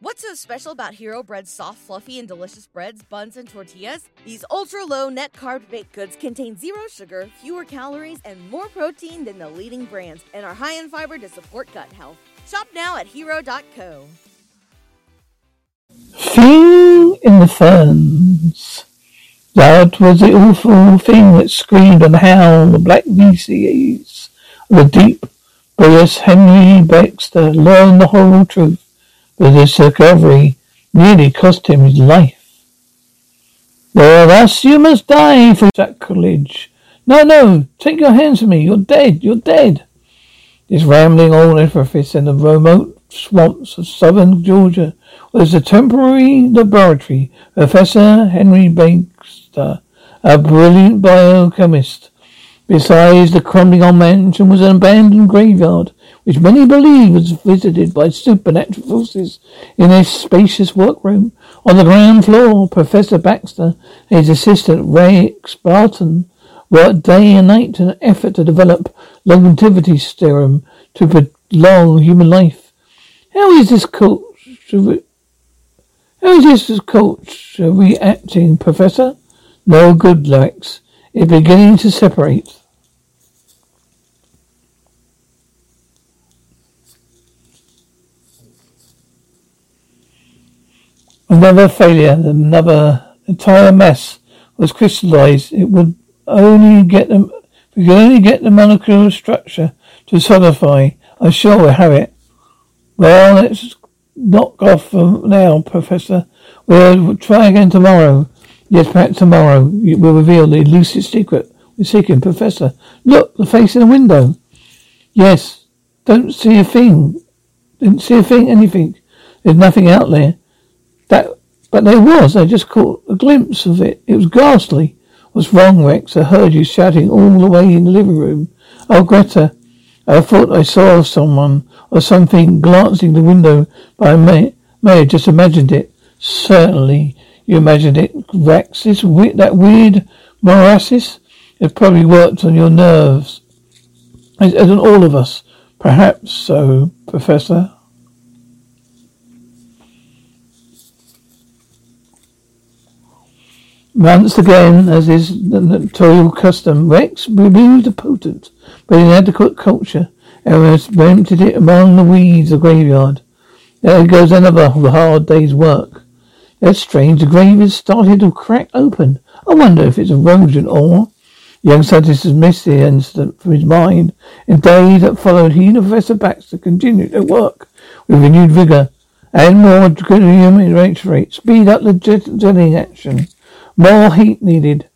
What's so special about Hero Bread's soft, fluffy, and delicious breads, buns, and tortillas? These ultra low net carb baked goods contain zero sugar, fewer calories, and more protein than the leading brands, and are high in fiber to support gut health. Shop now at hero.co. Thing in the fens. That was the awful thing that screamed and howled the black VCAs the deep. Boyus Henry Baxter learned the horrible truth but this discovery nearly cost him his life. Well, thus you must die for sacrilege. No, no, take your hands from me. You're dead. You're dead. This rambling old edifice in the remote swamps of southern Georgia was a temporary laboratory. Professor Henry Baxter, a brilliant biochemist. Besides the crumbling old mansion was an abandoned graveyard which many believe was visited by supernatural forces in a spacious workroom. On the ground floor, Professor Baxter and his assistant Ray Spartan worked day and night in an effort to develop longevity serum to prolong human life. How is this culture? How is this culture reacting, Professor? No good, Lex. It's beginning to separate. Another failure, another entire mess was crystallized. It would only get them, we could only get the molecular structure to solidify. I'm sure we'll have it. Well, let's knock off for now, Professor. We'll try again tomorrow. Yes, perhaps tomorrow we'll reveal the elusive secret we're seeking. Professor, look, the face in the window. Yes, don't see a thing. Didn't see a thing, anything. There's nothing out there. That, but there was. I just caught a glimpse of it. It was ghastly. What's wrong, Rex? I heard you shouting all the way in the living room. Oh, Greta, I thought I saw someone or something glancing the window, but I may, may have just imagined it. Certainly, you imagined it, Rex. This that weird morasis, it probably worked on your nerves, as, as on all of us. Perhaps so, Professor. Once again, as is the notorious custom, Rex removed the potent but inadequate culture and emptied it among the weeds of the graveyard. There goes another hard day's work. That's strange. The grave is starting to crack open. I wonder if it's erosion or... The young scientist dismissed the incident from his mind. In days that followed, he and Professor Baxter continued their work with renewed vigor and more draconian rate. Speed up the jetting action. More heat needed.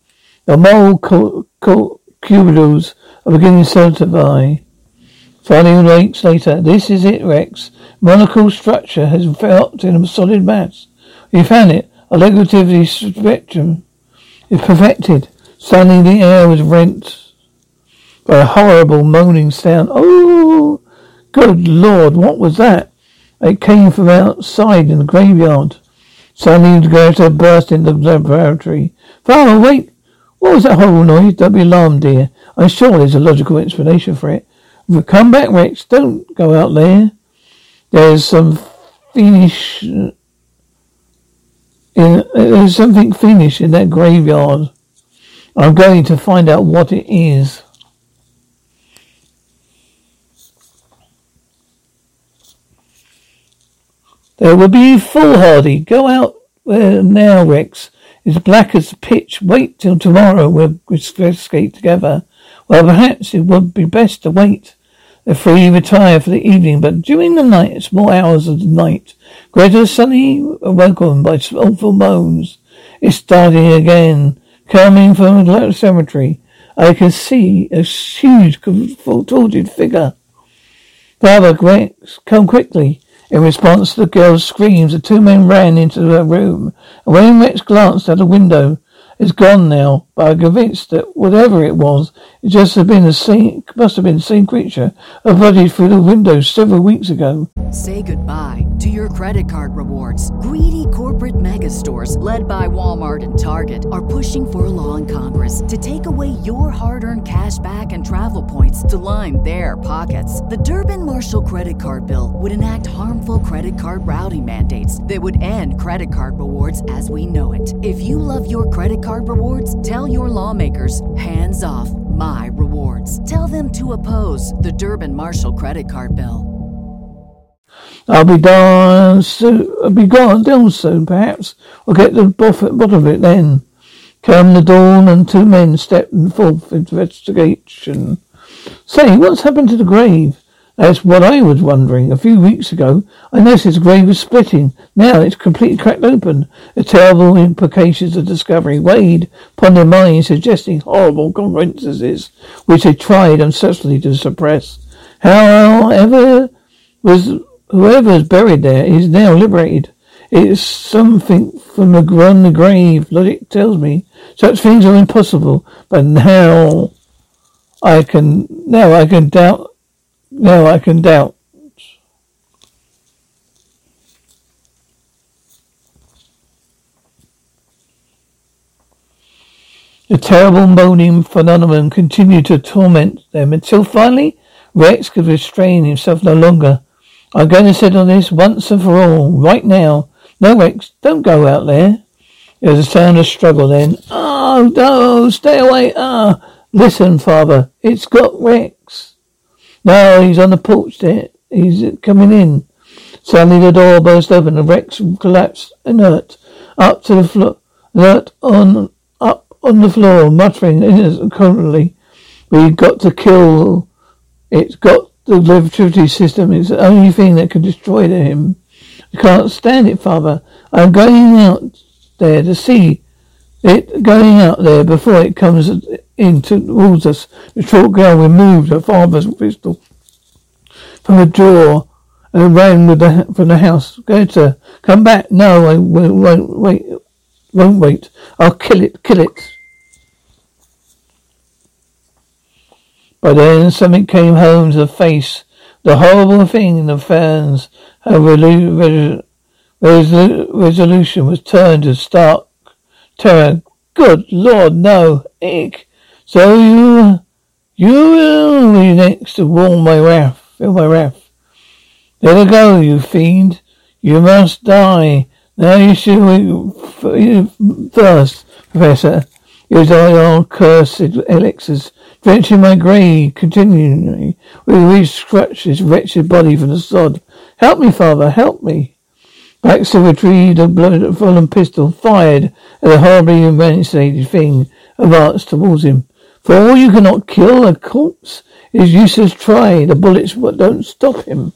The mold cubicles are beginning to solidify. Finding weeks later, this is it, Rex. Monocle structure has developed in a solid mass. We found it. A negativity spectrum is perfected. Suddenly the air was rent by a horrible moaning sound. Oh, good lord, what was that? It came from outside in the graveyard. Suddenly Greta burst into the laboratory. Father, wait! What was that horrible noise? Don't be alarmed, dear. I'm sure there's a logical explanation for it. Come back, Rex. Don't go out there. There's some fiendish... In, there's something fiendish in that graveyard. I'm going to find out what it is. There will be foolhardy. Go out there now, Rex. It's black as pitch. Wait till tomorrow. We'll escape together. Well, perhaps it would be best to wait. The three retire for the evening, but during the night, small hours of the night, Greta is suddenly awoken by awful moans. It's starting again, coming from the cemetery. I can see a huge, contorted figure. Father, Rex, come quickly. In response to the girl's screams, the two men ran into the room, and when Rex glanced out the window, is gone now, but I'm convinced that whatever it was, it just have been the same, must have been the same creature avoided through the window several weeks ago. Say goodbye to your credit card rewards. Greedy corporate mega stores, led by Walmart and Target, are pushing for a law in Congress to take away your hard earned cash back and travel points to line their pockets. The Durbin Marshall credit card bill would enact harmful credit card routing mandates that would end credit card rewards as we know it. If you love your credit card rewards, tell your lawmakers hands off my rewards. Tell them to oppose the Durbin Marshall credit card bill. I'll be gone soon. I'll be gone down soon, perhaps. I'll get to the bottom of it then. Come the dawn, and two men stepped forth into investigation. Say, what's happened to the grave? That's what I was wondering. A few weeks ago, I noticed the grave was splitting. Now it's completely cracked open. The terrible implications of discovery weighed upon their minds, suggesting horrible consequences, which they tried unsuccessfully to suppress. However, was whoever is buried there is now liberated. It's something from the ground the grave. Logic tells me such things are impossible, but now I can now I can doubt now I can doubt. The terrible moaning phenomenon continued to torment them until finally Rex could restrain himself no longer. I'm going to settle this once and for all, right now. No, Rex, don't go out there. There was a sound of struggle then. Oh, no, stay away. Ah, listen, father, it's got Rex. No, he's on the porch there. He's coming in. Suddenly the door burst open and Rex collapsed inert up to the floor, inert on up on the floor, muttering incoherently. We've got to kill. It's got the electricity system. It's the only thing that can destroy him. I can't stand it, father. I'm going out there to see it going out there before it comes in towards us. The short girl removed her father's pistol from the drawer and ran with the, from the house. Go to come back. No, I won't wait. Won't wait. I'll kill it. Kill it. By then something came home to the face. The horrible thing in the fens. Her resolution was turned to stark terror. Good Lord, no, Ick. So you, you will be next to warm my wrath, feel my wrath. Let her go, you fiend. You must die. Now you should first, Professor. Use all cursed elixirs, drenching my grave continually. We reach scratch this wretched body from the sod. Help me, father, help me. Baxter retrieved a blood fallen pistol, fired at the horribly emaciated thing, advanced towards him. For all you cannot kill a corpse, it is useless try. The bullets don't stop him.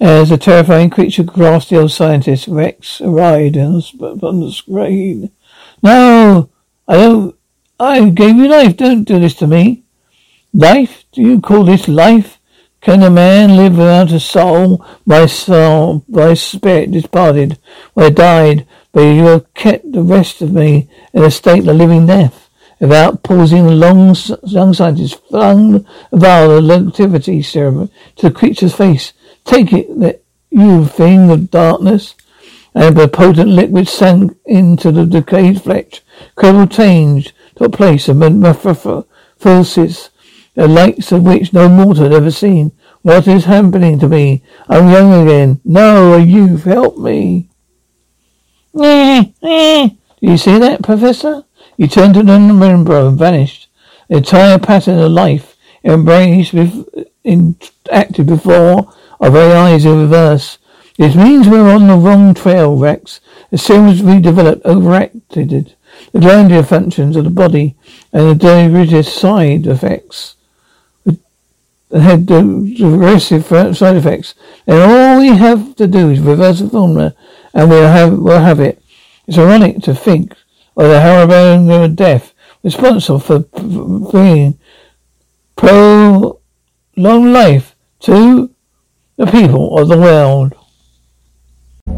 As the terrifying creature grasped the old scientist, Rex arrived on the screen. No! I don't. I gave you life. Don't do this to me. Life? Do you call this life? Can a man live without a soul? My soul, my spirit departed, where I died, but you have kept the rest of me in a state of living death. Without pausing, the long, young scientist flung a vial of electricity serum to the creature's face. Take it, that you thing of darkness and the potent liquid sank into the decayed flesh. Incredible change took place of metamorphosis, the likes of which no mortal had ever seen. What is happening to me? I'm young again. No, a youth. Help me. Do you see that, Professor? He turned to the rainbow and vanished. The entire pattern of life embraced, in, acted before our very eyes in reverse. This means we're on the wrong trail, Rex. As soon as we develop overacted the glandular functions of the body and the derivative side effects that had uh, aggressive uh, side effects, then all we have to do is reverse the formula and we'll have we'll have it. It's ironic to think of the Haribo death responsible for bringing pro long life to the people of the world.